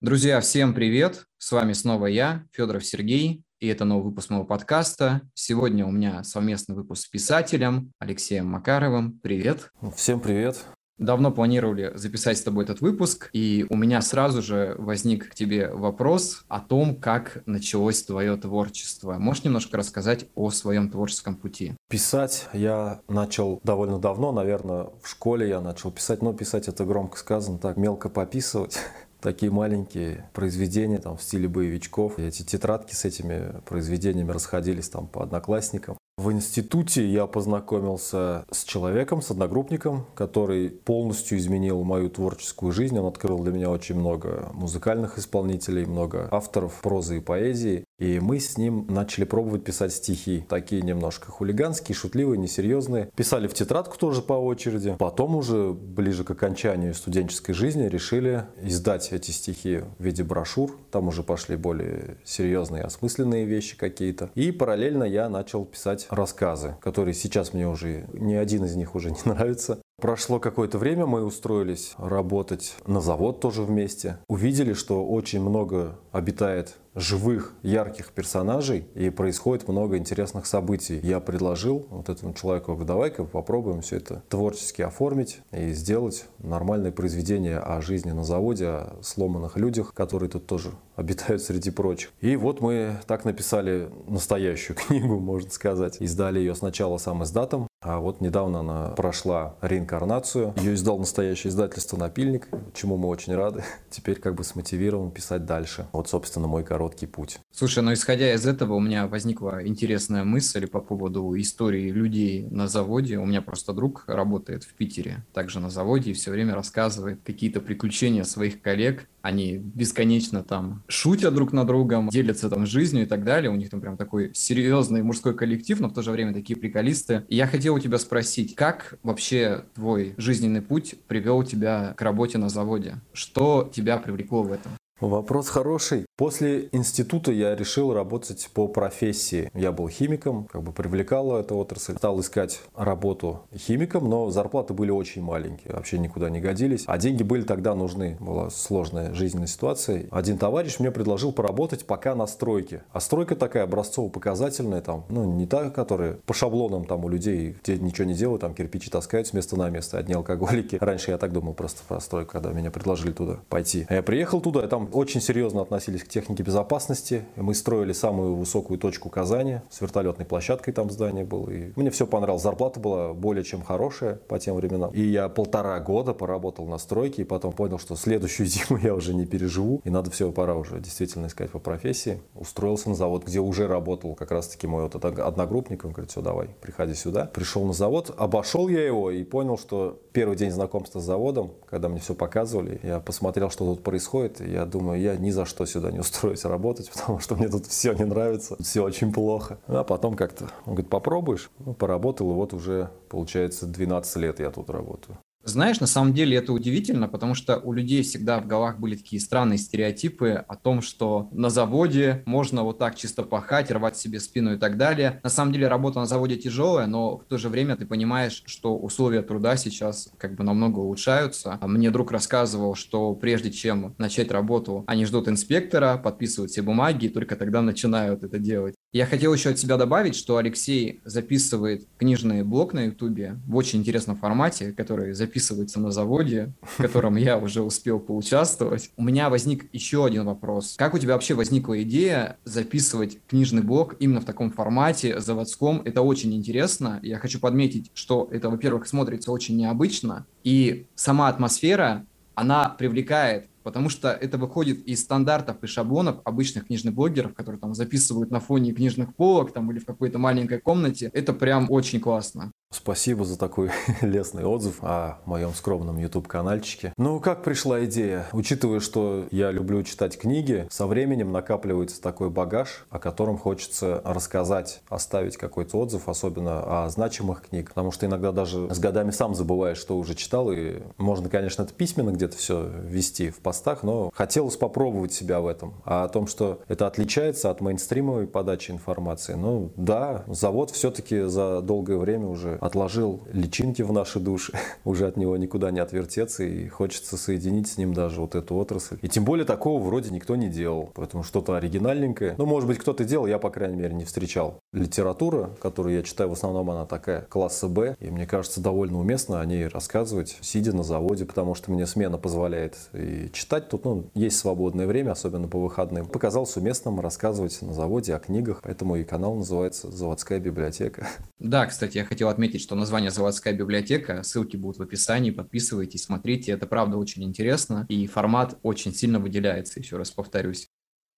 Друзья, всем привет! С вами снова я, Федоров Сергей, и это новый выпуск моего подкаста. Сегодня у меня совместный выпуск с писателем Алексеем Макаровым. Привет! Всем привет! Давно планировали записать с тобой этот выпуск, и у меня сразу же возник к тебе вопрос о том, как началось твое творчество. Можешь немножко рассказать о своем творческом пути? Писать я начал довольно давно, наверное, в школе я начал писать, но писать это громко сказано, так мелко пописывать. такие маленькие произведения там, в стиле боевичков. Эти тетрадки с этими произведениями расходились там по одноклассникам. В институте я познакомился с человеком, с одногруппником, который полностью изменил мою творческую жизнь. Он открыл для меня очень много музыкальных исполнителей, много авторов прозы и поэзии. И мы с ним начали пробовать писать стихи. Такие немножко хулиганские, шутливые, несерьезные. Писали в тетрадку тоже по очереди. Потом уже ближе к окончанию студенческой жизни решили издать эти стихи в виде брошюр. Там уже пошли более серьезные, осмысленные вещи какие-то. И параллельно я начал писать рассказы, которые сейчас мне уже, ни один из них уже не нравится. Прошло какое-то время, мы устроились работать на завод тоже вместе. Увидели, что очень много обитает живых, ярких персонажей и происходит много интересных событий. Я предложил вот этому человеку, говорю, давай-ка попробуем все это творчески оформить и сделать нормальное произведение о жизни на заводе, о сломанных людях, которые тут тоже обитают среди прочих. И вот мы так написали настоящую книгу, можно сказать. Издали ее сначала сам издатом, а вот недавно она прошла реинкарнацию. Ее издал настоящее издательство «Напильник», чему мы очень рады. Теперь как бы смотивирован писать дальше. Вот, собственно, мой короткий путь. Слушай, ну исходя из этого, у меня возникла интересная мысль по поводу истории людей на заводе. У меня просто друг работает в Питере, также на заводе, и все время рассказывает какие-то приключения своих коллег. Они бесконечно там шутят друг на другом, делятся там жизнью и так далее. У них там прям такой серьезный мужской коллектив, но в то же время такие приколисты. И я хотел у тебя спросить, как вообще твой жизненный путь привел тебя к работе на заводе? Что тебя привлекло в этом? Вопрос хороший. После института я решил работать по профессии. Я был химиком, как бы привлекала эта отрасль. Стал искать работу химиком, но зарплаты были очень маленькие, вообще никуда не годились. А деньги были тогда нужны. Была сложная жизненная ситуация. Один товарищ мне предложил поработать пока на стройке. А стройка такая образцово-показательная, там, ну, не та, которая по шаблонам там у людей, где ничего не делают, там кирпичи таскают с места на место, одни алкоголики. Раньше я так думал просто про стройку, когда меня предложили туда пойти. А я приехал туда, и там очень серьезно относились к технике безопасности. Мы строили самую высокую точку Казани с вертолетной площадкой там здание было. И мне все понравилось. Зарплата была более чем хорошая по тем временам. И я полтора года поработал на стройке и потом понял, что следующую зиму я уже не переживу. И надо все, пора уже действительно искать по профессии. Устроился на завод, где уже работал как раз-таки мой вот одногруппник. Он говорит, все, давай, приходи сюда. Пришел на завод, обошел я его и понял, что первый день знакомства с заводом, когда мне все показывали, я посмотрел, что тут происходит, и я думаю, я ни за что сюда не устроюсь работать, потому что мне тут все не нравится, все очень плохо. А потом как-то, он говорит, попробуешь? Ну, поработал, и вот уже, получается, 12 лет я тут работаю. Знаешь, на самом деле это удивительно, потому что у людей всегда в головах были такие странные стереотипы о том, что на заводе можно вот так чисто пахать, рвать себе спину и так далее. На самом деле работа на заводе тяжелая, но в то же время ты понимаешь, что условия труда сейчас как бы намного улучшаются. А мне друг рассказывал, что прежде чем начать работу, они ждут инспектора, подписывают все бумаги и только тогда начинают это делать. Я хотел еще от себя добавить, что Алексей записывает книжный блог на Ютубе в очень интересном формате, который записывается на заводе, в котором я уже успел поучаствовать. У меня возник еще один вопрос. Как у тебя вообще возникла идея записывать книжный блог именно в таком формате, заводском? Это очень интересно. Я хочу подметить, что это, во-первых, смотрится очень необычно, и сама атмосфера, она привлекает потому что это выходит из стандартов и шаблонов обычных книжных блогеров, которые там записывают на фоне книжных полок там или в какой-то маленькой комнате. Это прям очень классно. Спасибо за такой лестный отзыв о моем скромном YouTube-канальчике. Ну, как пришла идея? Учитывая, что я люблю читать книги, со временем накапливается такой багаж, о котором хочется рассказать, оставить какой-то отзыв, особенно о значимых книг. Потому что иногда даже с годами сам забываешь, что уже читал, и можно, конечно, это письменно где-то все вести в постах, но хотелось попробовать себя в этом. А о том, что это отличается от мейнстримовой подачи информации, ну да, завод все-таки за долгое время уже отложил личинки в наши души, уже от него никуда не отвертеться, и хочется соединить с ним даже вот эту отрасль. И тем более такого вроде никто не делал, поэтому что-то оригинальненькое. Ну, может быть, кто-то делал, я, по крайней мере, не встречал. Литература, которую я читаю, в основном она такая класса Б, и мне кажется, довольно уместно о ней рассказывать, сидя на заводе, потому что мне смена позволяет и читать тут, ну, есть свободное время, особенно по выходным. Показалось уместным рассказывать на заводе о книгах, поэтому и канал называется «Заводская библиотека». Да, кстати, я хотел отметить, что название «Заводская библиотека», ссылки будут в описании, подписывайтесь, смотрите, это правда очень интересно, и формат очень сильно выделяется, еще раз повторюсь.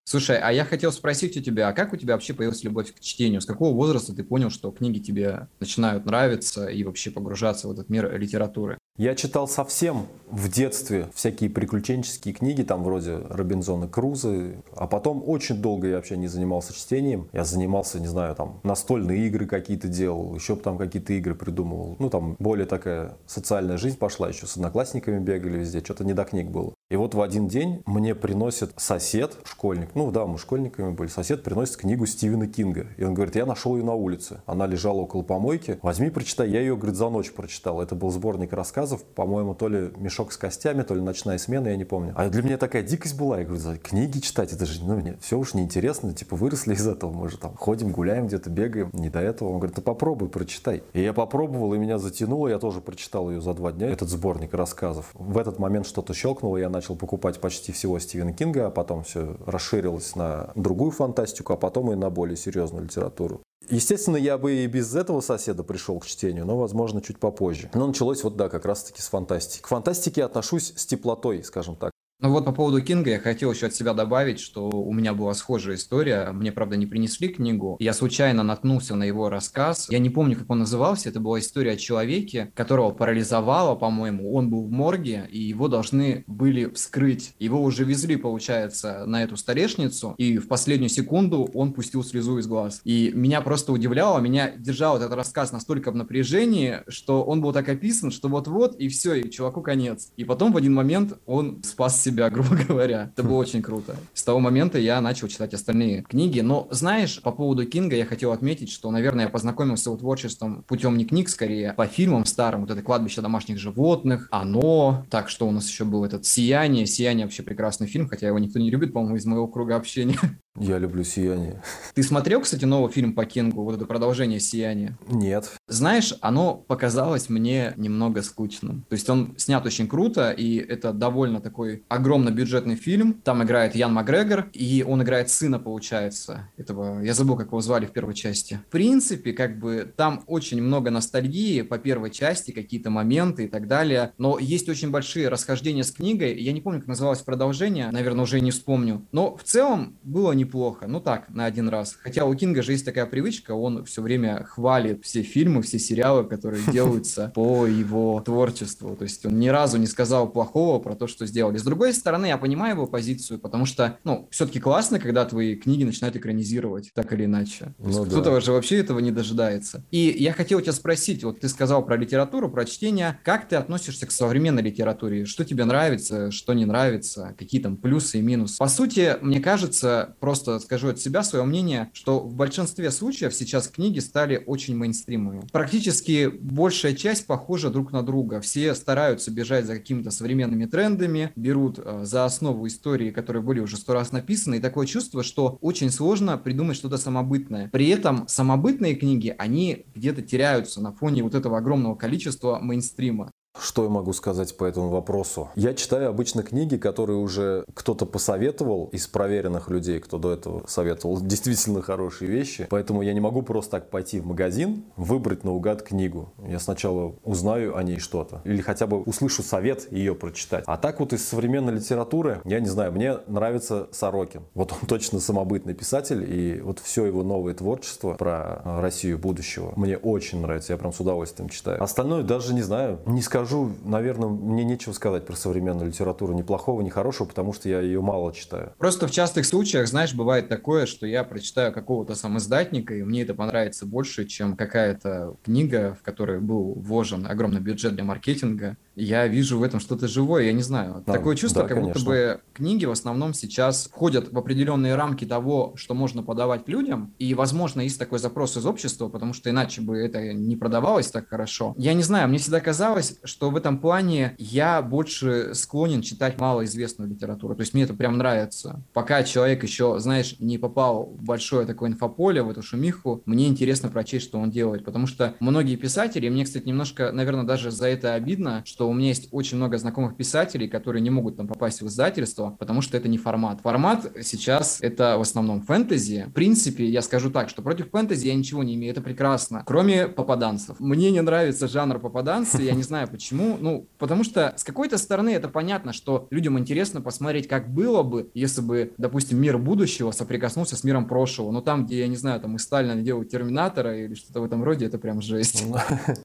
Слушай, а я хотел спросить у тебя, а как у тебя вообще появилась любовь к чтению? С какого возраста ты понял, что книги тебе начинают нравиться и вообще погружаться в этот мир литературы? Я читал совсем в детстве всякие приключенческие книги, там вроде Робинзона Круза, а потом очень долго я вообще не занимался чтением. Я занимался, не знаю, там настольные игры какие-то делал, еще там какие-то игры придумывал. Ну, там более такая социальная жизнь пошла, еще с одноклассниками бегали везде, что-то не до книг было. И вот в один день мне приносит сосед, школьник, ну да, мы школьниками были, сосед приносит книгу Стивена Кинга. И он говорит, я нашел ее на улице. Она лежала около помойки. Возьми, прочитай. Я ее, говорит, за ночь прочитал. Это был сборник рассказов, по-моему, то ли «Мешок с костями», то ли «Ночная смена», я не помню. А для меня такая дикость была. Я говорю, книги читать, это же, ну, мне все уж неинтересно. Типа, выросли из этого. Мы же там ходим, гуляем где-то, бегаем. Не до этого. Он говорит, ты попробуй, прочитай. И я попробовал, и меня затянуло. Я тоже прочитал ее за два дня, этот сборник рассказов. В этот момент что-то щелкнуло, я начал покупать почти всего Стивена Кинга, а потом все расширилось на другую фантастику, а потом и на более серьезную литературу. Естественно, я бы и без этого соседа пришел к чтению, но, возможно, чуть попозже. Но началось вот, да, как раз-таки с фантастики. К фантастике отношусь с теплотой, скажем так. Ну вот по поводу Кинга я хотел еще от себя добавить, что у меня была схожая история. Мне, правда, не принесли книгу. Я случайно наткнулся на его рассказ. Я не помню, как он назывался. Это была история о человеке, которого парализовало, по-моему. Он был в морге, и его должны были вскрыть. Его уже везли, получается, на эту столешницу, и в последнюю секунду он пустил слезу из глаз. И меня просто удивляло, меня держал этот рассказ настолько в напряжении, что он был так описан, что вот-вот, и все, и чуваку конец. И потом в один момент он спас себя, грубо говоря. Это было очень круто. С того момента я начал читать остальные книги. Но, знаешь, по поводу Кинга я хотел отметить, что, наверное, я познакомился с его творчеством путем не книг, скорее, по фильмам старым. Вот это «Кладбище домашних животных», «Оно». Так, что у нас еще был этот «Сияние». «Сияние» вообще прекрасный фильм, хотя его никто не любит, по-моему, из моего круга общения. Я люблю «Сияние». Ты смотрел, кстати, новый фильм по Кингу, вот это продолжение «Сияния»? Нет. Знаешь, оно показалось мне немного скучным. То есть он снят очень круто, и это довольно такой огромно бюджетный фильм. Там играет Ян Макгрегор, и он играет сына, получается, этого... Я забыл, как его звали в первой части. В принципе, как бы там очень много ностальгии по первой части, какие-то моменты и так далее. Но есть очень большие расхождения с книгой. Я не помню, как называлось продолжение, наверное, уже не вспомню. Но в целом было неплохо. Ну так, на один раз. Хотя у Кинга же есть такая привычка, он все время хвалит все фильмы, все сериалы, которые делаются по его творчеству. То есть он ни разу не сказал плохого про то, что сделали. С другой стороны, я понимаю его позицию, потому что, ну, все-таки классно, когда твои книги начинают экранизировать, так или иначе. Ну, кто-то да. же вообще этого не дожидается. И я хотел тебя спросить, вот ты сказал про литературу, про чтение, как ты относишься к современной литературе? Что тебе нравится, что не нравится, какие там плюсы и минусы? По сути, мне кажется, просто скажу от себя свое мнение, что в большинстве случаев сейчас книги стали очень мейнстримовыми. Практически большая часть похожа друг на друга. Все стараются бежать за какими-то современными трендами, берут э, за основу истории, которые были уже сто раз написаны, и такое чувство, что очень сложно придумать что-то самобытное. При этом самобытные книги, они где-то теряются на фоне вот этого огромного количества мейнстрима. Что я могу сказать по этому вопросу? Я читаю обычно книги, которые уже кто-то посоветовал из проверенных людей, кто до этого советовал действительно хорошие вещи. Поэтому я не могу просто так пойти в магазин, выбрать наугад книгу. Я сначала узнаю о ней что-то. Или хотя бы услышу совет ее прочитать. А так вот из современной литературы, я не знаю, мне нравится Сорокин. Вот он точно самобытный писатель. И вот все его новое творчество про Россию будущего мне очень нравится. Я прям с удовольствием читаю. Остальное даже не знаю. Не скажу, наверное, мне нечего сказать про современную литературу. Ни плохого, ни хорошего, потому что я ее мало читаю. Просто в частых случаях, знаешь, бывает такое, что я прочитаю какого-то сам издатника, и мне это понравится больше, чем какая-то книга, в которой был вложен огромный бюджет для маркетинга. Я вижу в этом что-то живое, я не знаю. Да, Такое чувство, да, как конечно. будто бы книги в основном сейчас входят в определенные рамки того, что можно подавать людям, и, возможно, есть такой запрос из общества, потому что иначе бы это не продавалось так хорошо. Я не знаю, мне всегда казалось, что в этом плане я больше склонен читать малоизвестную литературу. То есть мне это прям нравится. Пока человек еще, знаешь, не попал в большое такое инфополе, в эту шумиху, мне интересно прочесть, что он делает. Потому что многие писатели, мне, кстати, немножко, наверное, даже за это обидно, что у меня есть очень много знакомых писателей, которые не могут там попасть в издательство, потому что это не формат. Формат сейчас это в основном фэнтези. В принципе, я скажу так, что против фэнтези я ничего не имею, это прекрасно. Кроме попаданцев. Мне не нравится жанр попаданцы, я не знаю почему. Ну, потому что с какой-то стороны это понятно, что людям интересно посмотреть, как было бы, если бы, допустим, мир будущего соприкоснулся с миром прошлого. Но там, где, я не знаю, там из Сталина делают Терминатора или что-то в этом роде, это прям жесть.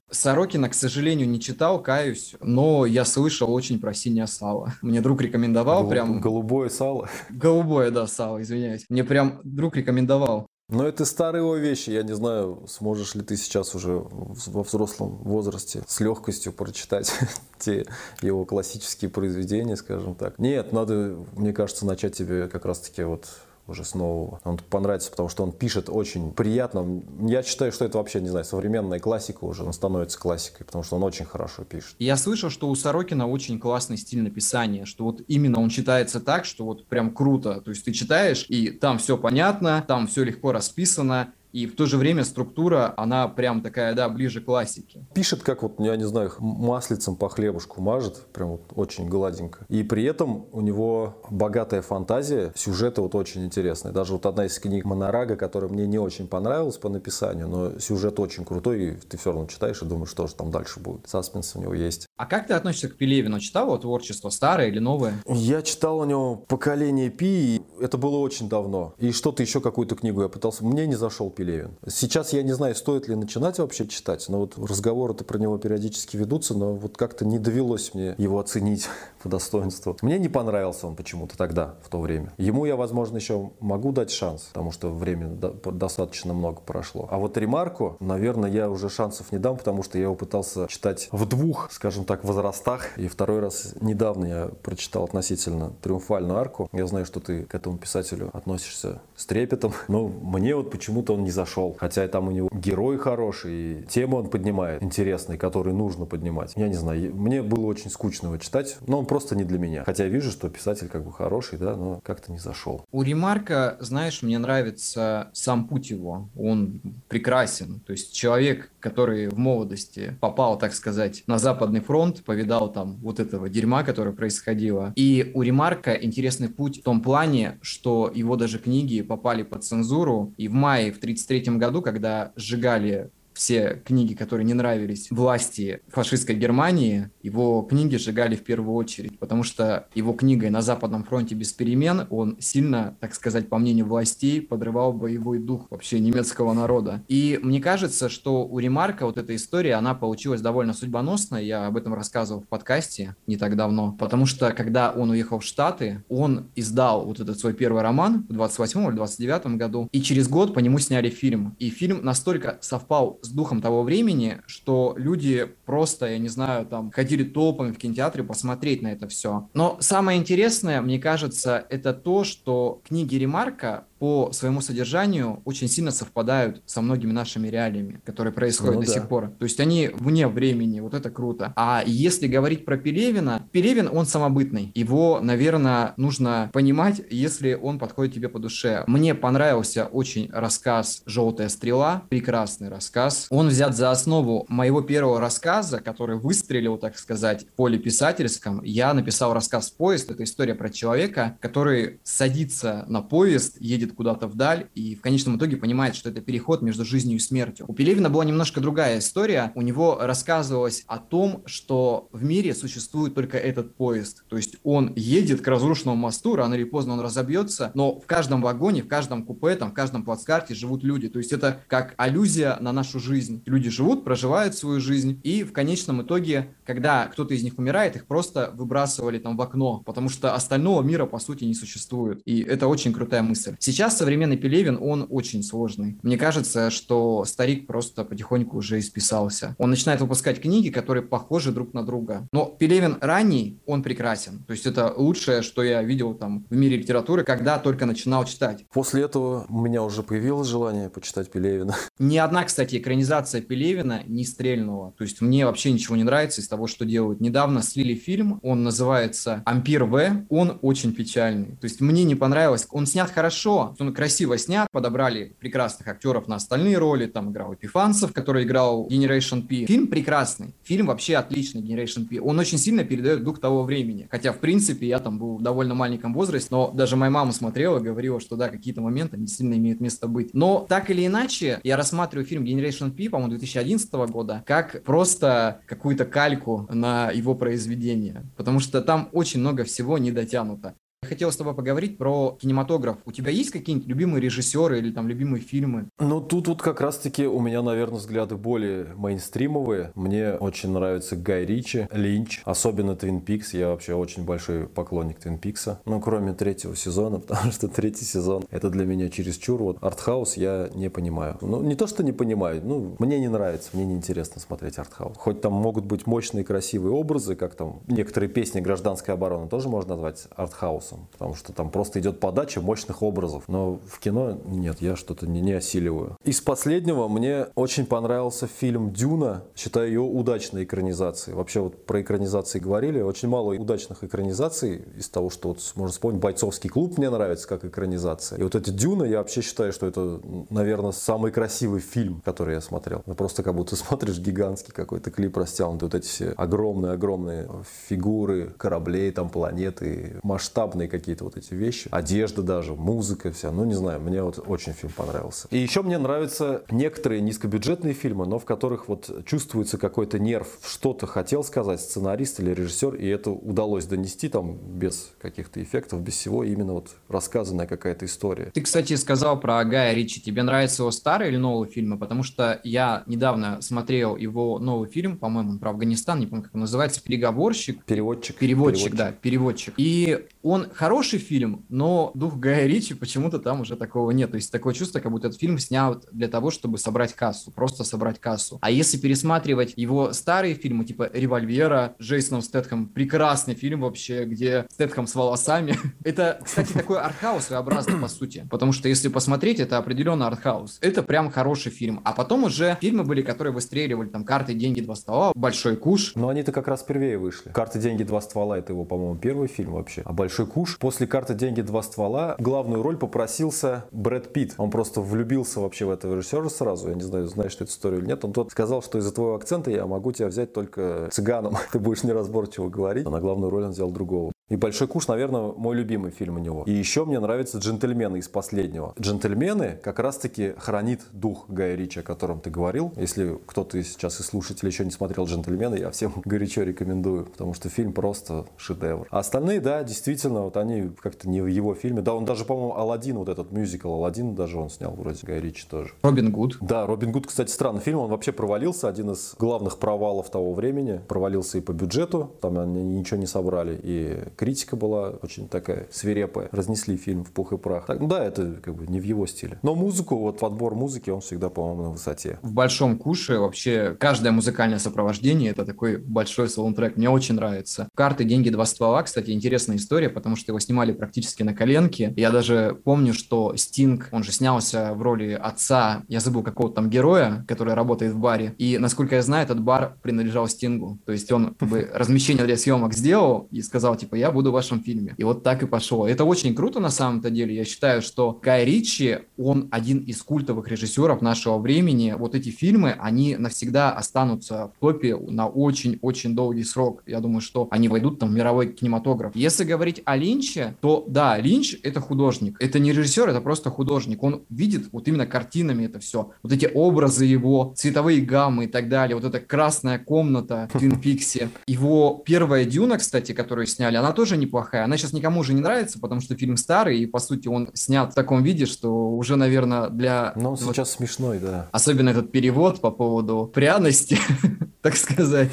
Сорокина, к сожалению, не читал, каюсь, но я слышал очень про синее сало. Мне друг рекомендовал Голуб, прям... Голубое сало? Голубое, да, сало, извиняюсь. Мне прям друг рекомендовал. Но это старые его вещи. Я не знаю, сможешь ли ты сейчас уже во взрослом возрасте с легкостью прочитать те его классические произведения, скажем так. Нет, надо, мне кажется, начать тебе как раз-таки вот уже с нового. Он понравится, потому что он пишет очень приятно. Я считаю, что это вообще, не знаю, современная классика уже, он становится классикой, потому что он очень хорошо пишет. Я слышал, что у Сорокина очень классный стиль написания, что вот именно он читается так, что вот прям круто. То есть ты читаешь, и там все понятно, там все легко расписано, и в то же время структура, она прям такая, да, ближе к классике. Пишет, как вот, я не знаю, маслицем по хлебушку мажет, прям вот очень гладенько. И при этом у него богатая фантазия, сюжеты вот очень интересные. Даже вот одна из книг Монорага, которая мне не очень понравилась по написанию, но сюжет очень крутой, и ты все равно читаешь и думаешь, что же там дальше будет. Саспенс у него есть. А как ты относишься к Пелевину? Читал его творчество, старое или новое? Я читал у него «Поколение Пи», это было очень давно. И что-то еще, какую-то книгу я пытался. Мне не зашел Пелевин Пелевин. Сейчас я не знаю, стоит ли начинать вообще читать, но вот разговоры-то про него периодически ведутся, но вот как-то не довелось мне его оценить по достоинству. Мне не понравился он почему-то тогда, в то время. Ему я, возможно, еще могу дать шанс, потому что времени достаточно много прошло. А вот Ремарку, наверное, я уже шансов не дам, потому что я его пытался читать в двух, скажем так, возрастах. И второй раз недавно я прочитал относительно «Триумфальную арку». Я знаю, что ты к этому писателю относишься с трепетом, но мне вот почему-то он не зашел. Хотя там у него герой хороший, и тему он поднимает интересные, которые нужно поднимать. Я не знаю, мне было очень скучно его читать, но он просто не для меня. Хотя вижу, что писатель как бы хороший, да, но как-то не зашел. У Ремарка, знаешь, мне нравится сам путь его. Он прекрасен. То есть человек, который в молодости попал, так сказать, на Западный фронт, повидал там вот этого дерьма, которое происходило. И у Ремарка интересный путь в том плане, что его даже книги попали под цензуру, и в мае в 30 1933 году, когда сжигали все книги, которые не нравились власти фашистской Германии, его книги сжигали в первую очередь, потому что его книгой «На Западном фронте без перемен» он сильно, так сказать, по мнению властей, подрывал боевой дух вообще немецкого народа. И мне кажется, что у Ремарка вот эта история, она получилась довольно судьбоносная, я об этом рассказывал в подкасте не так давно, потому что когда он уехал в Штаты, он издал вот этот свой первый роман в 28 или 29 году, и через год по нему сняли фильм. И фильм настолько совпал с духом того времени, что люди просто, я не знаю, там ходили толпами в кинотеатре посмотреть на это все. Но самое интересное, мне кажется, это то, что книги Ремарка по своему содержанию очень сильно совпадают со многими нашими реалиями, которые происходят ну, до да. сих пор. То есть они вне времени, вот это круто. А если говорить про Пелевина, Пелевин, он самобытный. Его, наверное, нужно понимать, если он подходит тебе по душе. Мне понравился очень рассказ «Желтая стрела», прекрасный рассказ. Он взят за основу моего первого рассказа, который выстрелил, так сказать, в поле писательском. Я написал рассказ «Поезд». Это история про человека, который садится на поезд, едет куда-то вдаль и в конечном итоге понимает, что это переход между жизнью и смертью. У Пелевина была немножко другая история. У него рассказывалось о том, что в мире существует только этот поезд. То есть он едет к разрушенному мосту, рано или поздно он разобьется, но в каждом вагоне, в каждом купе, там, в каждом плацкарте живут люди. То есть это как аллюзия на нашу жизнь. Люди живут, проживают свою жизнь, и в конечном итоге, когда кто-то из них умирает, их просто выбрасывали там в окно, потому что остального мира, по сути, не существует. И это очень крутая мысль. Сейчас современный Пелевин, он очень сложный. Мне кажется, что старик просто потихоньку уже исписался. Он начинает выпускать книги, которые похожи друг на друга. Но Пелевин ранний, он прекрасен. То есть это лучшее, что я видел там в мире литературы, когда только начинал читать. После этого у меня уже появилось желание почитать Пелевина. Ни одна, кстати, экранизация Пелевина не стрельнула. То есть мне вообще ничего не нравится из того, что делают. Недавно слили фильм, он называется «Ампир В». Он очень печальный. То есть мне не понравилось. Он снят хорошо, он красиво снят, подобрали прекрасных актеров на остальные роли. Там играл Эпифанцев, который играл Generation P. Фильм прекрасный. Фильм вообще отличный, Generation P. Он очень сильно передает дух того времени. Хотя, в принципе, я там был в довольно маленьком возрасте, но даже моя мама смотрела, говорила, что да, какие-то моменты не сильно имеют место быть. Но так или иначе, я рассматриваю фильм Generation P, по-моему, 2011 года, как просто какую-то кальку на его произведение. Потому что там очень много всего не дотянуто. Хотел с тобой поговорить про кинематограф. У тебя есть какие-нибудь любимые режиссеры или там любимые фильмы? Ну, тут вот как раз-таки у меня, наверное, взгляды более мейнстримовые. Мне очень нравится Гай Ричи, Линч, особенно Твин Пикс. Я вообще очень большой поклонник Твин Пикса. Ну, кроме третьего сезона, потому что третий сезон это для меня чересчур. Вот артхаус я не понимаю. Ну, не то, что не понимаю, ну, мне не нравится, мне неинтересно смотреть артхаус. Хоть там могут быть мощные красивые образы, как там некоторые песни гражданской обороны тоже можно назвать артхаусом вопросом, потому что там просто идет подача мощных образов. Но в кино нет, я что-то не, не осиливаю. Из последнего мне очень понравился фильм «Дюна». Считаю ее удачной экранизацией. Вообще вот про экранизации говорили. Очень мало удачных экранизаций из того, что вот можно вспомнить «Бойцовский клуб» мне нравится как экранизация. И вот эти «Дюна» я вообще считаю, что это, наверное, самый красивый фильм, который я смотрел. Ну, просто как будто смотришь гигантский какой-то клип растянутый. Вот эти все огромные-огромные фигуры кораблей, там планеты, масштабные разные какие-то вот эти вещи. Одежда даже, музыка вся. Ну, не знаю, мне вот очень фильм понравился. И еще мне нравятся некоторые низкобюджетные фильмы, но в которых вот чувствуется какой-то нерв. Что-то хотел сказать сценарист или режиссер, и это удалось донести там без каких-то эффектов, без всего. Именно вот рассказанная какая-то история. Ты, кстати, сказал про Гая Ричи. Тебе нравятся его старые или новые фильмы? Потому что я недавно смотрел его новый фильм, по-моему, про Афганистан, не помню, как он называется, «Переговорщик». Переводчик. Переводчик, переводчик. да, переводчик. И он хороший фильм, но дух Гая Ричи почему-то там уже такого нет. То есть такое чувство, как будто этот фильм снят для того, чтобы собрать кассу, просто собрать кассу. А если пересматривать его старые фильмы, типа «Револьвера», Джейсоном Стэтхэм, прекрасный фильм вообще, где Стэтхэм с волосами. это, кстати, такой артхаус своеобразный, по сути. Потому что если посмотреть, это определенно артхаус. Это прям хороший фильм. А потом уже фильмы были, которые выстреливали, там, «Карты, деньги, два ствола», «Большой куш». Но они-то как раз первее вышли. «Карты, деньги, два ствола» — это его, по-моему, первый фильм вообще. А «Большой куш» после «Карты, деньги, два ствола» главную роль попросился Брэд Питт. Он просто влюбился вообще в этого режиссера сразу. Я не знаю, знаешь ты эту историю или нет. Он тот сказал, что из-за твоего акцента я могу тебя взять только цыганом. Ты будешь неразборчиво говорить. А на главную роль он взял другого. И «Большой куш», наверное, мой любимый фильм у него. И еще мне нравятся «Джентльмены» из последнего. «Джентльмены» как раз-таки хранит дух Гая Ричи, о котором ты говорил. Если кто-то сейчас из слушателей еще не смотрел «Джентльмены», я всем горячо рекомендую, потому что фильм просто шедевр. А остальные, да, действительно, вот они как-то не в его фильме. Да, он даже, по-моему, «Аладдин», вот этот мюзикл «Аладдин» даже он снял вроде Гай Ричи тоже. Робин Гуд. Да, Робин Гуд, кстати, странный фильм. Он вообще провалился. Один из главных провалов того времени. Провалился и по бюджету. Там они ничего не собрали. И критика была очень такая свирепая. Разнесли фильм в пух и прах. Так, ну да, это как бы не в его стиле. Но музыку, вот подбор музыки, он всегда, по-моему, на высоте. В «Большом куше» вообще каждое музыкальное сопровождение — это такой большой саундтрек. Мне очень нравится. «Карты, деньги, два ствола», кстати, интересная история, потому что его снимали практически на коленке. Я даже помню, что Стинг, он же снялся в роли отца, я забыл какого-то там героя, который работает в баре. И, насколько я знаю, этот бар принадлежал Стингу. То есть он как бы размещение для съемок сделал и сказал, типа, я буду в вашем фильме. И вот так и пошло. Это очень круто на самом-то деле. Я считаю, что Гай Ричи, он один из культовых режиссеров нашего времени. Вот эти фильмы, они навсегда останутся в топе на очень-очень долгий срок. Я думаю, что они войдут там в мировой кинематограф. Если говорить о Линче, то да, Линч — это художник. Это не режиссер, это просто художник. Он видит вот именно картинами это все. Вот эти образы его, цветовые гаммы и так далее. Вот эта красная комната в Твин Пиксе. Его первая Дюна, кстати, которую сняли, она тоже неплохая. Она сейчас никому уже не нравится, потому что фильм старый, и, по сути, он снят в таком виде, что уже, наверное, для... Но он вот, сейчас смешной, да. Особенно этот перевод по поводу пряности, так сказать.